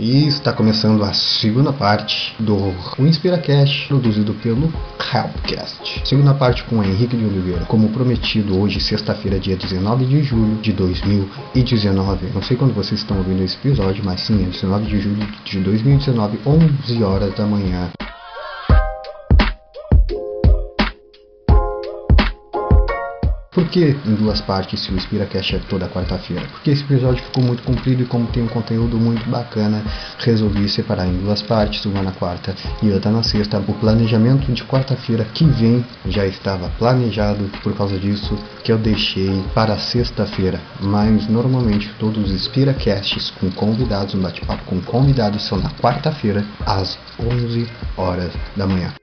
E está começando a segunda parte do InspiraCast, produzido pelo Helpcast. Segunda parte com Henrique de Oliveira. Como prometido, hoje, sexta-feira, dia 19 de julho de 2019. Não sei quando vocês estão ouvindo esse episódio, mas sim, é 19 de julho de 2019, 11 horas da manhã. Por que em duas partes se o InspiraCast é toda quarta-feira? Porque esse episódio ficou muito comprido e como tem um conteúdo muito bacana, resolvi separar em duas partes, uma na quarta e outra na sexta. O planejamento de quarta-feira que vem já estava planejado, por causa disso que eu deixei para sexta-feira. Mas normalmente todos os InspiraCasts com convidados, um bate-papo com convidados são na quarta-feira às 11 horas da manhã.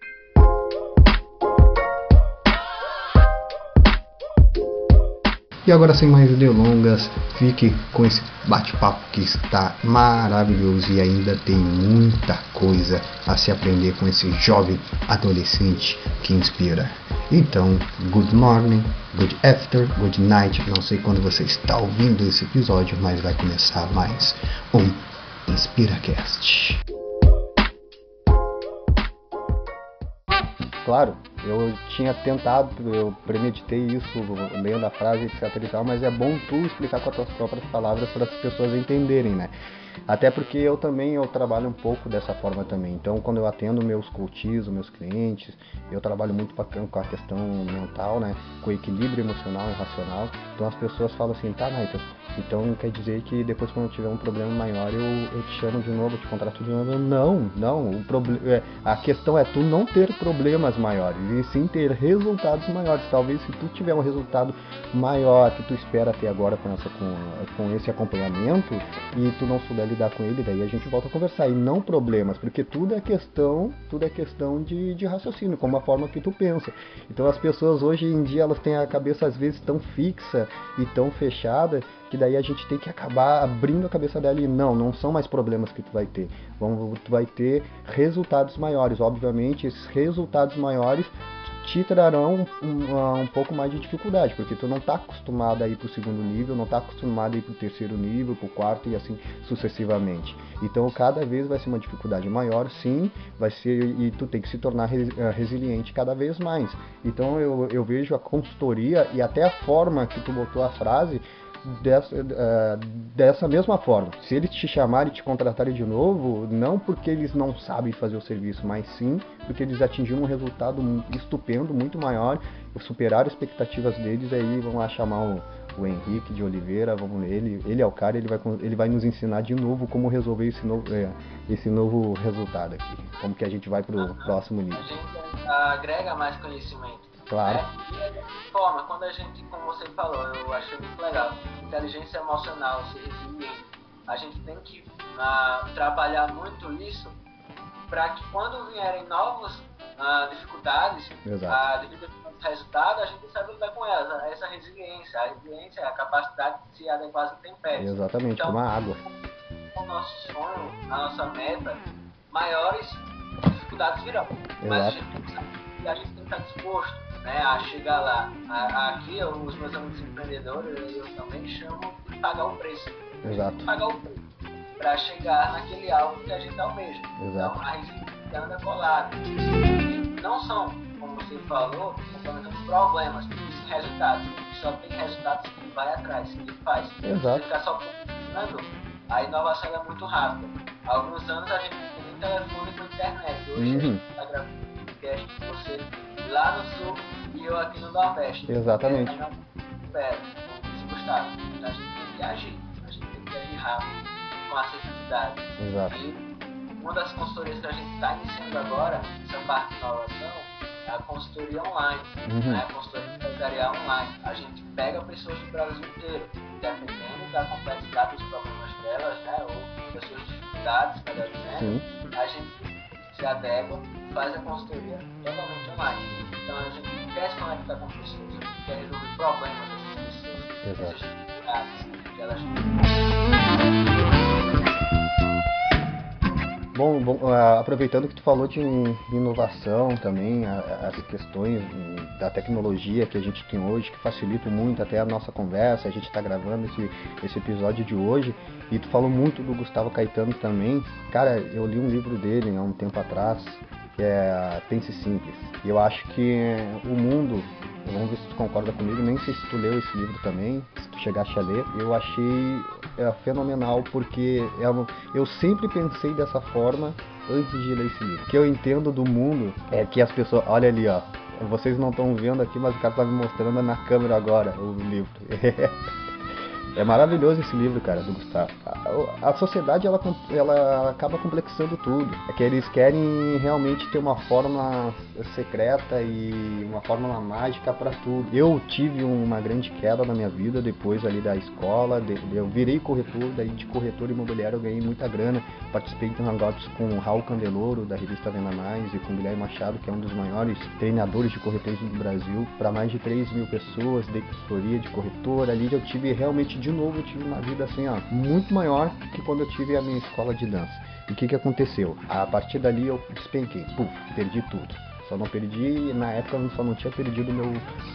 E agora, sem mais delongas, fique com esse bate-papo que está maravilhoso e ainda tem muita coisa a se aprender com esse jovem adolescente que inspira. Então, good morning, good after, good night. Não sei quando você está ouvindo esse episódio, mas vai começar mais um InspiraCast. Claro, eu tinha tentado, eu premeditei isso lendo a frase, etc e tal, mas é bom tu explicar com as tuas próprias palavras para as pessoas entenderem, né? Até porque eu também eu trabalho um pouco dessa forma também. Então, quando eu atendo meus coaches, meus clientes, eu trabalho muito com a questão mental, né? Com equilíbrio emocional e racional. Então, as pessoas falam assim, tá, Naito, então quer dizer que depois quando eu tiver um problema maior eu, eu te chamo de novo, eu te contrato de novo. Não, não. O problema, é, a questão é tu não ter problemas maiores e sim ter resultados maiores. Talvez se tu tiver um resultado maior que tu espera ter agora com, essa, com, com esse acompanhamento e tu não souber lidar com ele, daí a gente volta a conversar. E não problemas, porque tudo é questão, tudo é questão de, de raciocínio, como a forma que tu pensa. Então as pessoas hoje em dia elas têm a cabeça às vezes tão fixa e tão fechada que daí a gente tem que acabar abrindo a cabeça dela e não, não são mais problemas que tu vai ter. Vamos, tu vai ter resultados maiores. Obviamente, esses resultados maiores te trarão um, um, pouco mais de dificuldade, porque tu não está acostumado a ir para o segundo nível, não está acostumado a ir para o terceiro nível, para o quarto e assim sucessivamente. Então cada vez vai ser uma dificuldade maior, sim, vai ser e tu tem que se tornar eh, resiliente cada vez mais. Então eu, eu vejo a consultoria e até a forma que tu botou a frase dessa, uh, dessa mesma forma. Se eles te chamarem e te contratarem de novo, não porque eles não sabem fazer o serviço, mas sim porque eles atingiram um resultado estupendo, muito maior, superaram expectativas deles, aí vão lá chamar o, o Henrique de Oliveira, vamos ele, ele é o cara, ele vai, ele vai nos ensinar de novo como resolver esse novo, é, esse novo resultado aqui, como que a gente vai para o próximo nível. A gente agrega mais conhecimento. Claro. Né? E de forma, quando a gente, como você falou, eu achei muito legal, inteligência emocional, resiliente, a gente tem que uh, trabalhar muito isso para que quando vierem novas uh, dificuldades, uh, devido ao resultado, a gente sabe lidar com elas. Essa resiliência, a resiliência é a capacidade de se adequar às intempéries. Exatamente, então, como a água. O nosso sonho, a nossa meta, maiores dificuldades virão. Exato. Mas a gente tem que, a gente tem que estar disposto né, a chegar lá. A, aqui, os meus amigos empreendedores, eu também chamo de pagar o preço. Exato. Pagar o preço para chegar naquele alvo que a gente almeja. Exato. Então, a resiliência anda colada. não são, como você falou, problemas, resultados. Só tem resultados que vai atrás, que faz. Exato. Se ficar só pensando, a inovação é muito rápida. Há alguns anos a gente tem telefone com internet. Hoje uhum. a gente está gravando podcast com você lá no sul e eu aqui no Nordeste. Exatamente. Espero, se Gustavo. Então a gente tem que agir, a gente tem que agir rápido, com assertividade. Exato. E uma das consultorias que a gente está iniciando agora, essa parte de inovação, é a consultoria online, uhum. né? a consultoria empresarial online. A gente pega pessoas do Brasil inteiro, dependendo da complexidade dos problemas delas, né? ou das suas dificuldades, melhor dizendo, a gente se adequa faz a consultoria totalmente online. Então a gente quer se conectar com pessoas, a gente quer resolver problemas dessas pessoas, Exato. essas dificuldades que elas. Bom, Bom, uh, aproveitando que tu falou de inovação também, as questões da tecnologia que a gente tem hoje, que facilitam muito até a nossa conversa, a gente está gravando esse, esse episódio de hoje, e tu falou muito do Gustavo Caetano também. Cara, eu li um livro dele há um tempo atrás, que é Pense Simples. E eu acho que o mundo, vamos ver se tu concorda comigo, nem sei se tu leu esse livro também, se tu chegaste a ler, eu achei é, fenomenal porque é eu sempre pensei dessa forma antes de ler esse livro. O que eu entendo do mundo é que as pessoas, olha ali ó, vocês não estão vendo aqui, mas o cara tá me mostrando na câmera agora o livro. É maravilhoso esse livro, cara, do Gustavo. A, a, sociedade, ela, ela acaba complexando tudo. É que eles querem realmente ter uma fórmula secreta e uma fórmula mágica para tudo. Eu tive uma grande queda na minha vida depois ali da escola. De, eu virei corretor, daí de corretor imobiliário eu ganhei muita grana. Participei de hangouts com o Raul Candeloro, da revista Venda Mais, e com o Guilherme Machado, que é um dos maiores treinadores de corretores do Brasil, para mais de 3 mil pessoas, de consultoria de corretor. Ali eu tive realmente de novo, eu tive uma vida assim, ó, muito maior que quando eu tive a minha escola de dança. E o que, que aconteceu? A partir dali eu despenquei, puf, perdi tudo. Só não perdi, na época eu só não tinha perdido meu,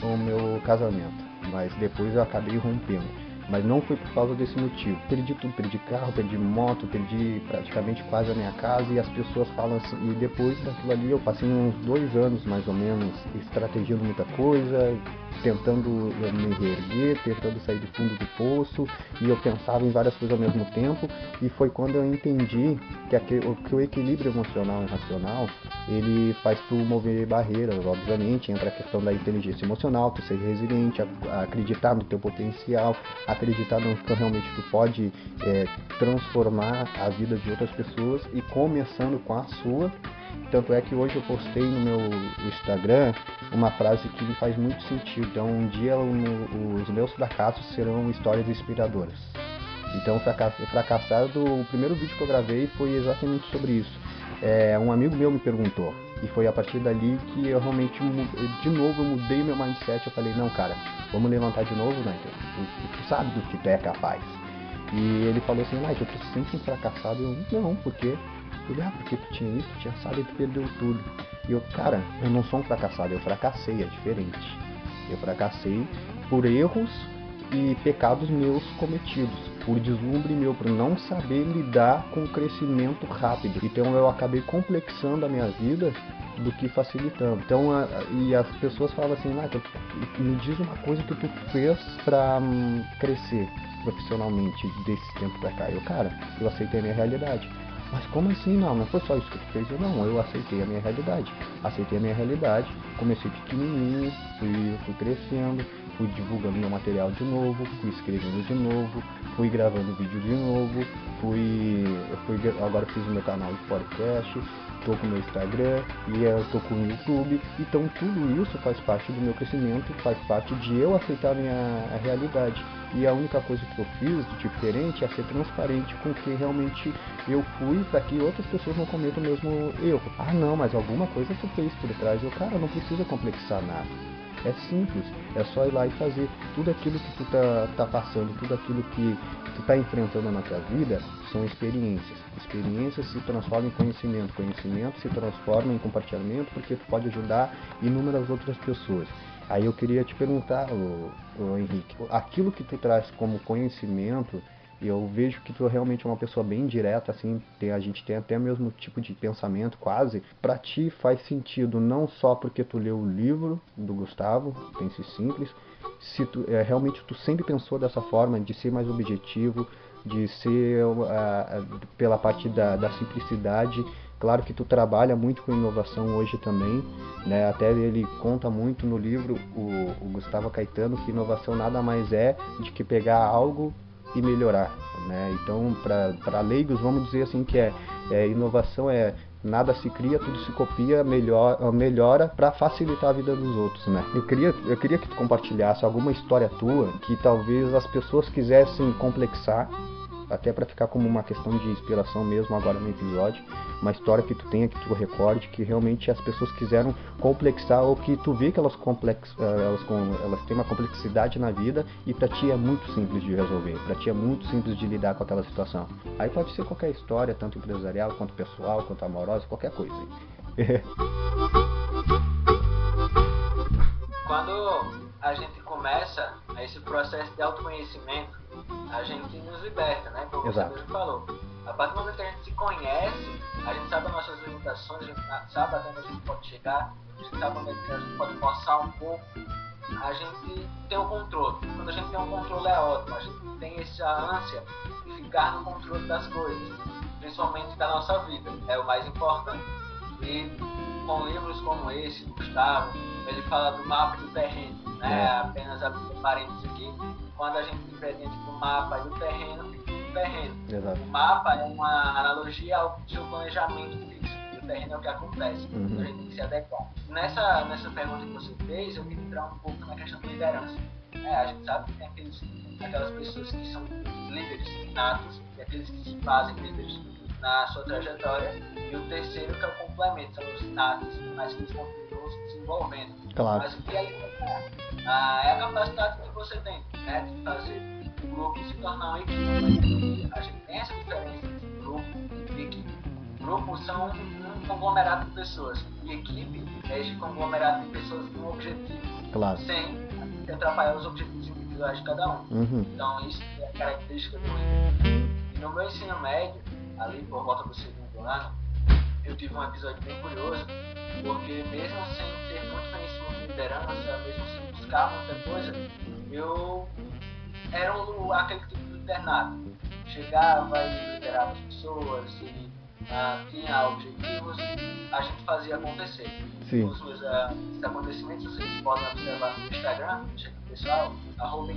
o meu casamento. Mas depois eu acabei rompendo. Mas não foi por causa desse motivo. Perdi tudo, perdi carro, perdi moto, perdi praticamente quase a minha casa e as pessoas falam assim. E depois daquilo ali eu passei uns dois anos mais ou menos estrategando muita coisa, tentando eh, me reerguer, tentando sair do fundo do poço, e eu pensava em várias coisas ao mesmo tempo, e foi quando eu entendi que, aquele, que o equilíbrio emocional e racional, ele faz tu mover barreiras, obviamente, entra a questão da inteligência emocional, tu ser resiliente, acreditar no teu potencial, acreditar no que realmente tu pode é, transformar a vida de outras pessoas, e começando com a sua, tanto é que hoje eu postei no meu Instagram uma frase que me faz muito sentido. Então, um dia os meus fracassos serão histórias inspiradoras. Então, o fracassado, o primeiro vídeo que eu gravei foi exatamente sobre isso. É, um amigo meu me perguntou, e foi a partir dali que eu realmente, de novo, eu mudei meu mindset. Eu falei: não, cara, vamos levantar de novo, né? Tu, tu, sabe do que tu é capaz. E ele falou assim: Mike, eu tô sempre fracassado. Eu, não, porque ah, porque tu tinha isso, tu tinha assado e tu perdeu tudo. E eu, cara, eu não sou um fracassado, eu fracassei, é diferente. Eu fracassei por erros e pecados meus cometidos, por deslumbre meu, por não saber lidar com o crescimento rápido. Então eu acabei complexando a minha vida do que facilitando. Então, a, e as pessoas falam assim, ah, me diz uma coisa que tu fez para hum, crescer profissionalmente desse tempo pra cá. Eu, cara, eu aceitei a minha realidade. Mas como assim não? Não foi só isso que tu fez? Eu, não, eu aceitei a minha realidade. Aceitei a minha realidade, comecei pequenininho, fui, fui crescendo, fui divulgando meu material de novo, fui escrevendo de novo, fui gravando vídeo de novo, fui, fui agora fiz o meu canal de podcast, tô com o meu Instagram e eu tô com o YouTube. Então tudo isso faz parte do meu crescimento, faz parte de eu aceitar a minha a realidade. E a única coisa que eu fiz de diferente é ser transparente com o que realmente eu fui para que outras pessoas não cometam o mesmo erro. Ah não, mas alguma coisa tu fez por trás. Eu, cara, não precisa complexar nada. É simples, é só ir lá e fazer tudo aquilo que tu tá, tá passando, tudo aquilo que tu tá enfrentando na tua vida são experiências. Experiências se transformam em conhecimento, conhecimento se transforma em compartilhamento porque tu pode ajudar inúmeras outras pessoas. Aí eu queria te perguntar, o, o Henrique, aquilo que tu traz como conhecimento eu vejo que tu realmente é uma pessoa bem direta, assim, tem, a gente tem até o mesmo tipo de pensamento, quase. Para ti faz sentido não só porque tu leu o livro do Gustavo, Pense Simples, se tu, é, realmente tu sempre pensou dessa forma, de ser mais objetivo, de ser uh, pela parte da, da simplicidade Claro que tu trabalha muito com inovação hoje também, né? Até ele conta muito no livro, o, o Gustavo Caetano, que inovação nada mais é de que pegar algo e melhorar. Né? Então, para leigos, vamos dizer assim que é, é, inovação é nada se cria, tudo se copia, melhor, melhora para facilitar a vida dos outros. Né? Eu, queria, eu queria que tu compartilhasse alguma história tua que talvez as pessoas quisessem complexar até para ficar como uma questão de inspiração mesmo agora no episódio, uma história que tu tenha, que tu recorde, que realmente as pessoas quiseram complexar ou que tu vê que elas, complex, eh, elas, elas têm uma complexidade na vida e para ti é muito simples de resolver, para ti é muito simples de lidar com aquela situação. Aí pode ser qualquer história, tanto empresarial quanto pessoal, quanto amorosa, qualquer coisa. Quando a gente começa esse processo de autoconhecimento, a gente nos liberta, né? Como Exato. você mesmo falou. A partir do momento que a gente se conhece, a gente sabe as nossas limitações, a gente sabe até onde a gente pode chegar, a gente sabe onde a gente pode forçar um pouco, a gente tem o controle. Quando a gente tem um controle é ótimo, a gente tem essa ânsia de ficar no controle das coisas, principalmente da nossa vida, é o mais importante. E com livros como esse, Gustavo, ele fala do mapa do terreno, né? É. Apenas abrir parênteses aqui. Quando a gente diferencia do mapa e do terreno, no terreno. Exato. O mapa é uma analogia ao seu planejamento fixo. O terreno é o que acontece. Uhum. Então a gente tem que se adequar. Nessa, nessa pergunta que você fez, eu queria entrar um pouco na questão da liderança. É, a gente sabe que tem aqueles, aquelas pessoas que são líderes inatos e aqueles que se fazem líderes na sua trajetória. E o terceiro, que é o complemento, são os inatos, mas que eles continuam se desenvolvendo. Claro. Mas o que é? Ah, é a capacidade que você tem né, de fazer o grupo se tornar uma equipe. A gente tem essa diferença entre grupo e equipe. Grupos são um conglomerado de pessoas. E equipe é esse conglomerado de pessoas com um objetivo. Claro. Sem atrapalhar os objetivos individuais de cada um. Uhum. Então isso é a característica do líder. E no meu ensino médio, ali por volta do segundo ano, eu tive um episódio bem curioso, porque mesmo sem ter muito conhecimento de liderança, mesmo sem buscar muita coisa, eu era um, aquele tipo de internato. Chegava e liderava as pessoas e ah, tinha objetivos e a gente fazia acontecer. Sim. Os, os, uh, esses acontecimentos vocês podem observar no Instagram, pessoal, arroba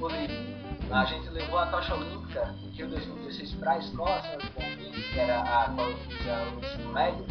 com A gente levou a tocha olímpica em 2016 para a escola São João que era a qual eu fiz o ensino médio,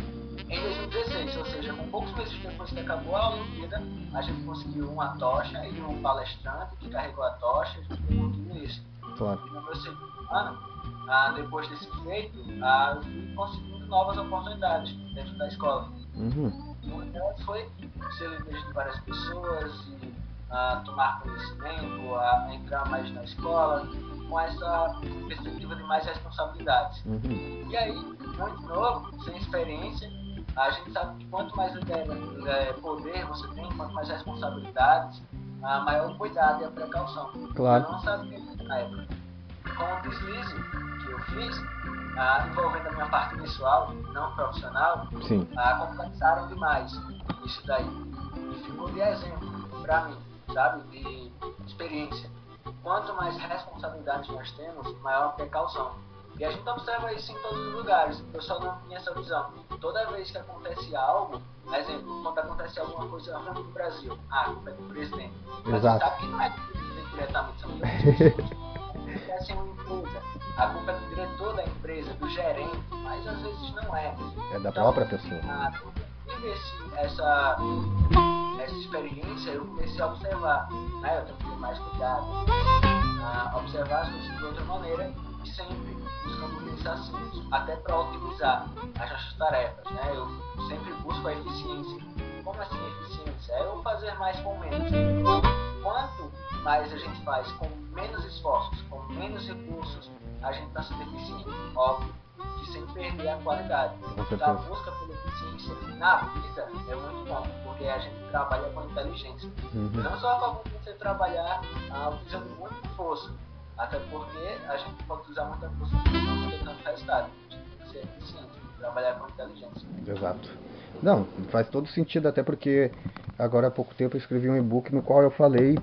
em 2016, ou seja, com poucos meses depois que acabou a Olimpíada, a gente conseguiu uma tocha e um palestrante que carregou a tocha, pegou tudo isso. Claro. E no meu segundo ano, ah, depois desse feito, ah, eu fui conseguindo novas oportunidades dentro da escola. Uhum. Uma delas foi ser líder de várias pessoas e ah, tomar conhecimento, a entrar mais na escola, com essa perspectiva de mais responsabilidades. Uhum. E aí, muito novo, sem experiência, a gente sabe que quanto mais é, poder você tem, quanto mais responsabilidades, maior o cuidado e a precaução. Claro. Eu não sabia na época. Com o deslize que eu fiz, ah, envolvendo a minha parte pessoal, não profissional, Sim. Ah, complexaram demais isso daí. E ficou de exemplo para mim, sabe? De experiência. Quanto mais responsabilidades nós temos, maior a precaução. E a gente observa isso em todos os lugares. Eu só não tinha essa visão. Toda vez que acontece algo, por exemplo, quando acontece alguma coisa ruim no Brasil, ah, a culpa é do presidente. Mas Exato. sabe que não é do presidente diretamente, são acontece uma empresa. A culpa é do diretor da empresa, do gerente, mas às vezes não é. É da então, própria pessoa. Ah, essa, essa experiência, eu comecei a observar. Né? Eu tenho que ter mais cuidado. Ah, observar as coisas de outra maneira e sempre buscando pensar assim, até para otimizar as nossas tarefas. Né? Eu sempre busco a eficiência. Como assim eficiência? É eu fazer mais com menos. Quanto mais a gente faz com menos esforços, com menos recursos, a gente está sendo eficiente. Óbvio que sem perder a qualidade. Então, a busca pela eficiência na vida é muito bom, porque a gente trabalha com inteligência. Uhum. Não só a favor de você trabalhar ah, utilizando muito força, até porque a gente pode usar muita força não ter tanto resultado. A gente tem que ser eficiente, trabalhar com inteligência. Exato. Não, faz todo sentido, até porque agora há pouco tempo eu escrevi um e-book no qual eu falei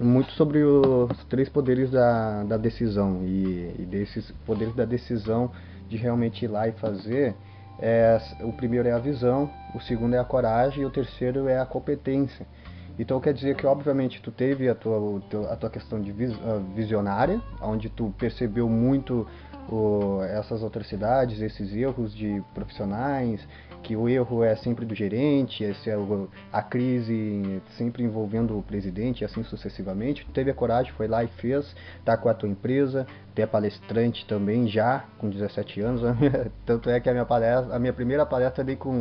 muito sobre os três poderes da, da decisão e, e desses poderes da decisão de realmente ir lá e fazer. É, o primeiro é a visão, o segundo é a coragem e o terceiro é a competência. Então quer dizer que obviamente tu teve a tua, a tua questão de uh, visionária, onde tu percebeu muito essas outras cidades, esses erros de profissionais, que o erro é sempre do gerente, esse é o, a crise sempre envolvendo o presidente e assim sucessivamente. Tu teve a coragem, foi lá e fez, tá com a tua empresa, tu é palestrante também já com 17 anos, tanto é que a minha palestra, a minha primeira palestra dei com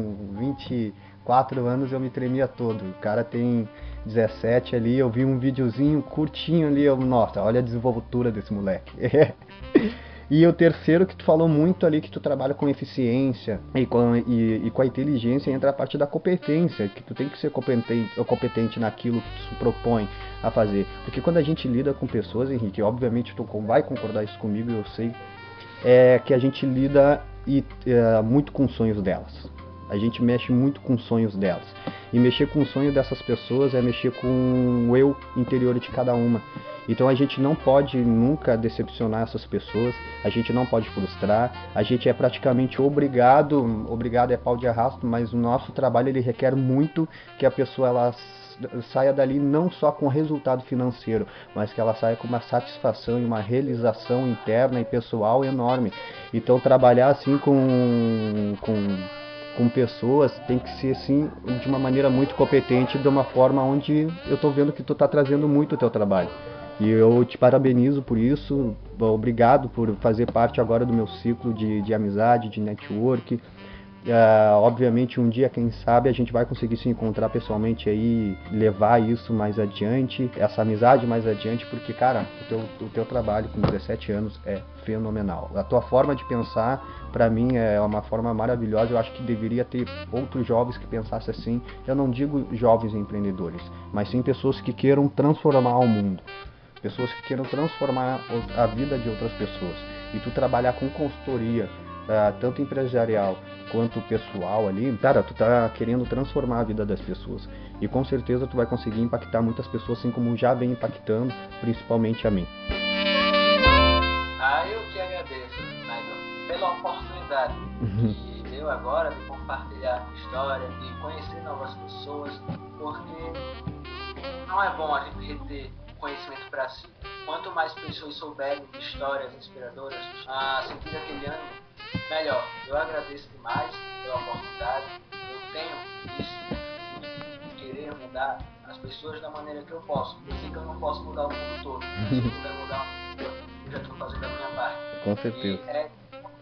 24 anos eu me tremia todo. O cara tem 17 ali, eu vi um videozinho curtinho ali, eu, nossa, olha a desenvoltura desse moleque. E o terceiro que tu falou muito ali, que tu trabalha com eficiência e com, e, e com a inteligência, entra a parte da competência, que tu tem que ser competente, competente naquilo que tu propõe a fazer. Porque quando a gente lida com pessoas, Henrique, obviamente tu vai concordar isso comigo, eu sei, é que a gente lida e, é, muito com os sonhos delas. A gente mexe muito com os sonhos delas. E mexer com o sonho dessas pessoas é mexer com o eu interior de cada uma. Então a gente não pode nunca decepcionar essas pessoas, a gente não pode frustrar, a gente é praticamente obrigado, obrigado é pau de arrasto, mas o nosso trabalho ele requer muito que a pessoa ela saia dali não só com resultado financeiro, mas que ela saia com uma satisfação e uma realização interna e pessoal enorme. Então trabalhar assim com, com com pessoas tem que ser assim de uma maneira muito competente, de uma forma onde eu estou vendo que tu está trazendo muito o teu trabalho. E eu te parabenizo por isso, obrigado por fazer parte agora do meu ciclo de, de amizade, de network. Uh, obviamente um dia, quem sabe, a gente vai conseguir se encontrar pessoalmente aí, levar isso mais adiante, essa amizade mais adiante, porque, cara, o teu, o teu trabalho com 17 anos é fenomenal. A tua forma de pensar, para mim, é uma forma maravilhosa. Eu acho que deveria ter outros jovens que pensassem assim. Eu não digo jovens empreendedores, mas sim pessoas que queiram transformar o mundo pessoas que queiram transformar a vida de outras pessoas. E tu trabalhar com consultoria, uh, tanto empresarial quanto pessoal ali, cara, tu tá querendo transformar a vida das pessoas. E com certeza tu vai conseguir impactar muitas pessoas, assim como já vem impactando, principalmente a mim. Ah, eu que agradeço, Michael, pela oportunidade uhum. que deu agora de compartilhar história, de conhecer novas pessoas, porque não é bom a gente reter conhecimento para si. Quanto mais pessoas souberem de histórias inspiradoras, a sentir aquele ânimo, melhor. Eu agradeço demais pela oportunidade. Eu tenho isso de querer mudar as pessoas da maneira que eu posso. Eu sei que eu não posso mudar o mundo todo. Se eu puder mudar eu já estou fazendo a minha parte. Com certeza. E é,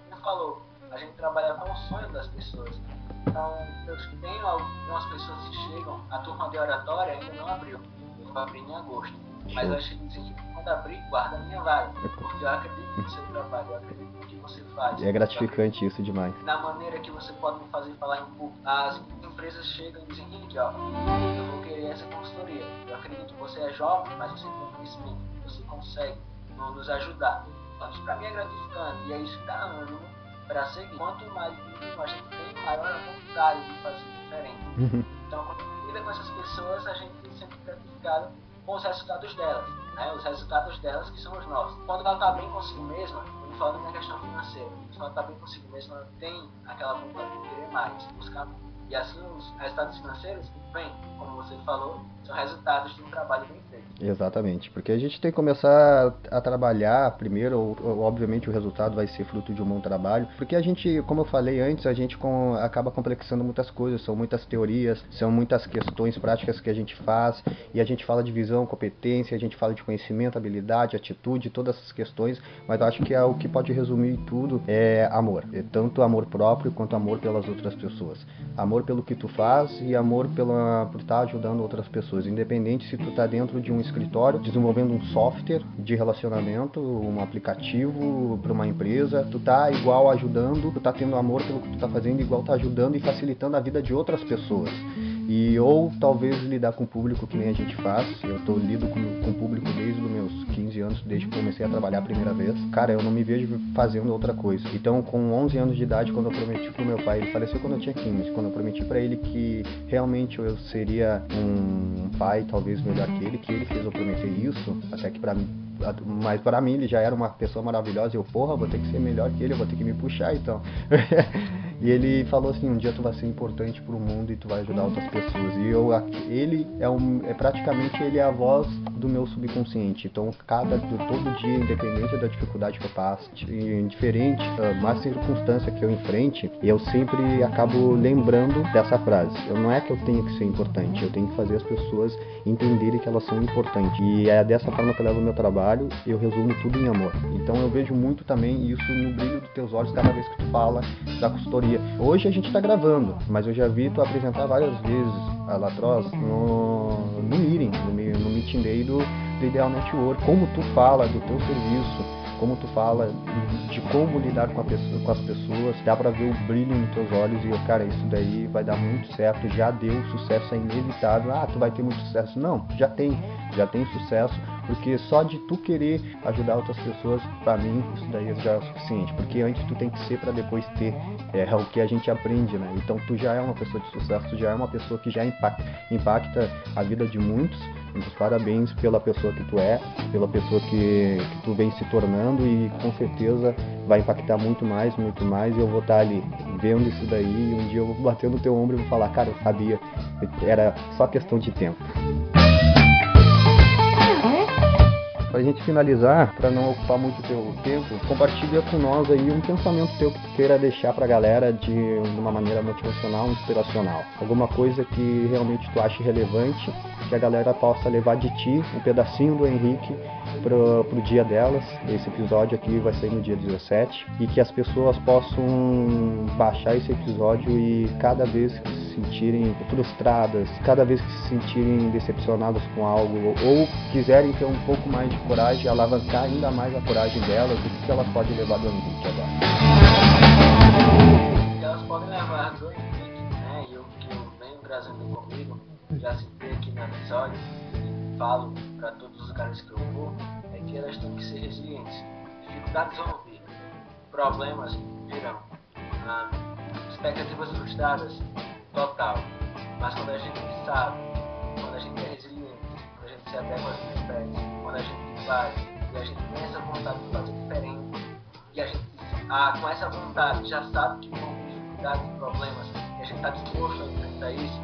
como falou, a gente trabalha com o sonho das pessoas. Então, eu tenho algumas pessoas que chegam, a turma de oratória ainda não abriu. Eu vou abrir em agosto. Mas eu achei que quando abrir, guarda a minha vaga. Porque eu acredito no seu trabalho, eu acredito no que você faz. E é gratificante isso demais. Na maneira que você pode me fazer falar em público. As empresas chegam e dizem, Henrique, ó, eu vou querer essa consultoria. Eu acredito que você é jovem, mas você tem conhecimento. Você consegue nos ajudar. Então isso pra mim é gratificante. E é isso que dá ânimo para seguir. Quanto mais a gente tem, maior a vontade de fazer diferente. Uhum. Então, quando a gente lida com essas pessoas, a gente tem sempre gratificado com os resultados delas, né? os resultados delas que são os nossos. Quando ela está bem consigo mesma, eu falo na questão financeira, quando ela está bem consigo mesma, ela tem aquela vontade de querer mais, buscar e assim os resultados financeiros vêm, como você falou, são resultados de um trabalho bem. Exatamente, porque a gente tem que começar a trabalhar primeiro, obviamente o resultado vai ser fruto de um bom trabalho, porque a gente, como eu falei antes, a gente com, acaba complexando muitas coisas, são muitas teorias, são muitas questões práticas que a gente faz, e a gente fala de visão, competência, a gente fala de conhecimento, habilidade, atitude, todas essas questões, mas eu acho que é o que pode resumir tudo é amor, é tanto amor próprio quanto amor pelas outras pessoas, amor pelo que tu faz e amor pela, por estar ajudando outras pessoas, independente se tu está dentro de um escritório desenvolvendo um software de relacionamento, um aplicativo para uma empresa, tu tá igual ajudando, tu tá tendo amor pelo que tu tá fazendo, igual tá ajudando e facilitando a vida de outras pessoas. E ou talvez lidar com o público que nem a gente faz. Eu tô lido com, com o público desde os meus 15 anos, desde que comecei a trabalhar a primeira vez. Cara, eu não me vejo fazendo outra coisa. Então, com 11 anos de idade, quando eu prometi pro meu pai, ele faleceu quando eu tinha 15, quando eu prometi para ele que realmente eu seria um pai talvez melhor que ele, que ele fez eu prometer isso, até que para mim mas para mim ele já era uma pessoa maravilhosa e eu, porra, vou ter que ser melhor que ele, vou ter que me puxar então. e ele falou assim, um dia tu vai ser importante pro mundo e tu vai ajudar outras pessoas. E eu, ele é, um, é praticamente ele é a voz do meu subconsciente. Então, cada todo dia, independente da dificuldade que eu passo, indiferente a circunstância que eu enfrente, eu sempre acabo lembrando dessa frase. Eu, não é que eu tenho que ser importante, eu tenho que fazer as pessoas entenderem que elas são importantes. E é dessa forma que eu levo o meu trabalho, eu resumo tudo em amor. Então eu vejo muito também isso no brilho dos teus olhos cada vez que tu fala da consultoria. Hoje a gente está gravando, mas eu já vi tu apresentar várias vezes a Latros no, no meeting, no, no meeting day do, do Ideal Network. Como tu fala do teu serviço, como tu fala de como lidar com, pessoa, com as pessoas, dá para ver o brilho nos teus olhos e, cara, isso daí vai dar muito certo, já deu, sucesso é inevitável. Ah, tu vai ter muito sucesso. Não, já tem, já tem sucesso, porque só de tu querer ajudar outras pessoas, para mim, isso daí já é o suficiente, porque antes tu tem que ser para depois ter, é, é, o que a gente aprende, né? Então tu já é uma pessoa de sucesso, tu já é uma pessoa que já impacta, impacta a vida de muitos muitos parabéns pela pessoa que tu é, pela pessoa que, que tu vem se tornando e com certeza vai impactar muito mais, muito mais. E eu vou estar ali vendo isso daí e um dia eu vou bater no teu ombro e vou falar, cara, eu sabia, era só questão de tempo. Para a gente finalizar, para não ocupar muito o teu tempo, compartilha com nós aí um pensamento teu que tu queira deixar para a galera de uma maneira motivacional, inspiracional. Alguma coisa que realmente tu ache relevante, que a galera possa levar de ti um pedacinho do Henrique pro, pro dia delas. Esse episódio aqui vai sair no dia 17 e que as pessoas possam baixar esse episódio e cada vez que se sentirem frustradas, cada vez que se sentirem decepcionadas com algo ou quiserem ter um pouco mais de coragem, alavancar ainda mais a coragem delas, o que elas podem levar do Henrique agora? Elas podem levar do Henrique, né? E o que eu venho trazendo comigo, já citei aqui no episódio, e falo para todos os caras que eu vou, é que elas têm que ser resilientes. Dificuldades vão vir, problemas virão, ah, expectativas frustradas, total. Mas quando a gente sabe, quando a gente é resiliente, quando a gente se adequa às dificuldades, quando a gente vai e a gente tem essa vontade de fazer diferente, e a gente, ah, com essa vontade, já sabe que vão ter dificuldades e problemas, e a gente está disposto a enfrentar isso,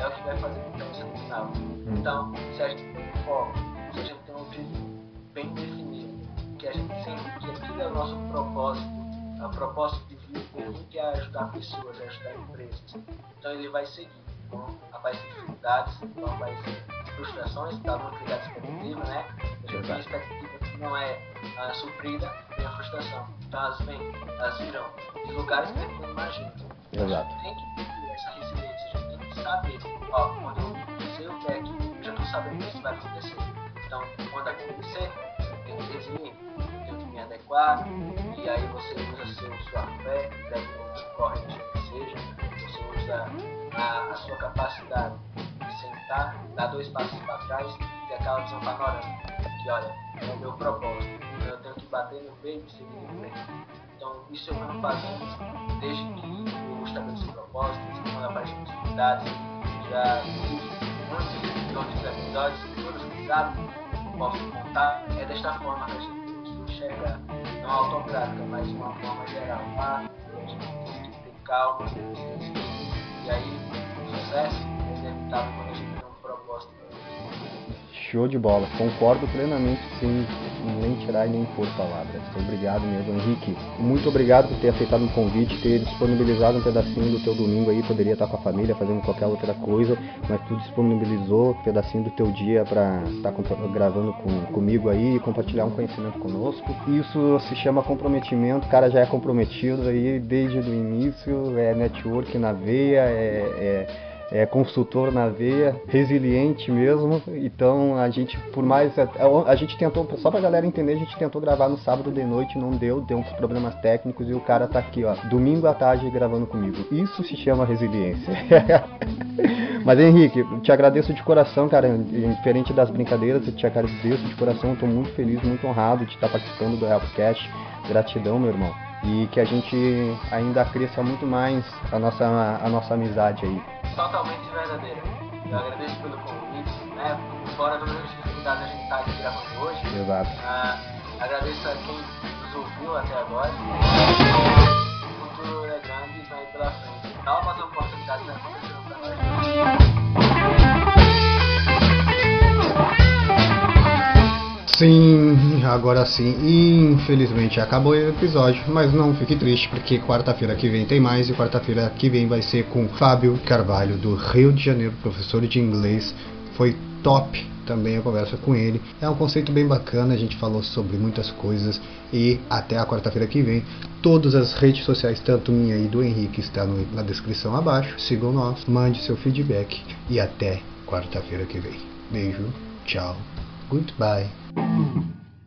é o que vai fazer a diferença no final. Hum. Então, se a gente tem um foco, se a gente tem um objetivo bem definido, que a gente sente que aquilo é o nosso propósito, é o propósito de vida, que é ajudar pessoas, é ajudar empresas. Então ele vai seguir. Então, aparecem dificuldades, então aparecem frustrações, está muito ligado à expectativa, né? A expectativa que não é suprida, tem a frustração. Então elas vêm, elas virão de lugares que não imagina. Exato. Tem que ter essa resiliência, a gente tem que saber, ó, quando eu sei o que é que eu já estou sabendo que isso vai acontecer. Então, quando acontecer, eu tenho que resiliente, eu tenho que me adequar, e aí você usa seu, sua fé, daí corrente que seja, usa a, a sua capacidade de sentar, dar dois passos para trás e ter aquela visão panorâmica, que olha, é o meu propósito, então eu tenho que bater no peito e seguir em frente. Então, isso eu venho fazendo desde que eu estabeleci propósitos, quando aparecem dificuldades, já antes de outros episódios, todos que sabem, posso contar, é desta forma que a gente enxerga, não autocrática, mas de uma forma geral. Tá? Calma, e aí o sucesso é inevitável quando a gente. Show de bola, concordo plenamente sim nem tirar e nem pôr palavras. Obrigado mesmo, Henrique. Muito obrigado por ter aceitado o convite, ter disponibilizado um pedacinho do teu domingo aí, poderia estar com a família fazendo qualquer outra coisa, mas tu disponibilizou um pedacinho do teu dia para estar gravando com, comigo aí e compartilhar um conhecimento conosco. Isso se chama comprometimento, o cara já é comprometido aí desde o início, é network na veia, é, é é, consultor na veia, resiliente mesmo. Então a gente, por mais. A, é, é, a gente tentou, só pra galera entender, a gente tentou gravar no sábado de noite, não deu, deu uns problemas técnicos e o cara tá aqui, ó, domingo à tarde gravando comigo. Isso se chama resiliência. Mas Henrique, te agradeço de coração, cara. Diferente das brincadeiras, eu te agradeço de coração. Estou muito feliz, muito honrado de estar participando do Helpcast. Gratidão, meu irmão. E que a gente ainda cresça muito mais a nossa, a nossa amizade aí totalmente verdadeira. Eu agradeço pelo convite, né? Fora das dificuldades oportunidade de a gente estar aqui gravando hoje. Exato. Ah, agradeço a quem nos ouviu até agora. O futuro é grande e vai pela frente. Novas oportunidades acontecendo para nós. Sim, agora sim, infelizmente acabou o episódio, mas não fique triste porque quarta-feira que vem tem mais e quarta-feira que vem vai ser com Fábio Carvalho do Rio de Janeiro, professor de inglês. Foi top também a conversa com ele. É um conceito bem bacana, a gente falou sobre muitas coisas e até a quarta-feira que vem. Todas as redes sociais, tanto minha e do Henrique, está na descrição abaixo. Sigam nós, mande seu feedback e até quarta-feira que vem. Beijo, tchau, goodbye.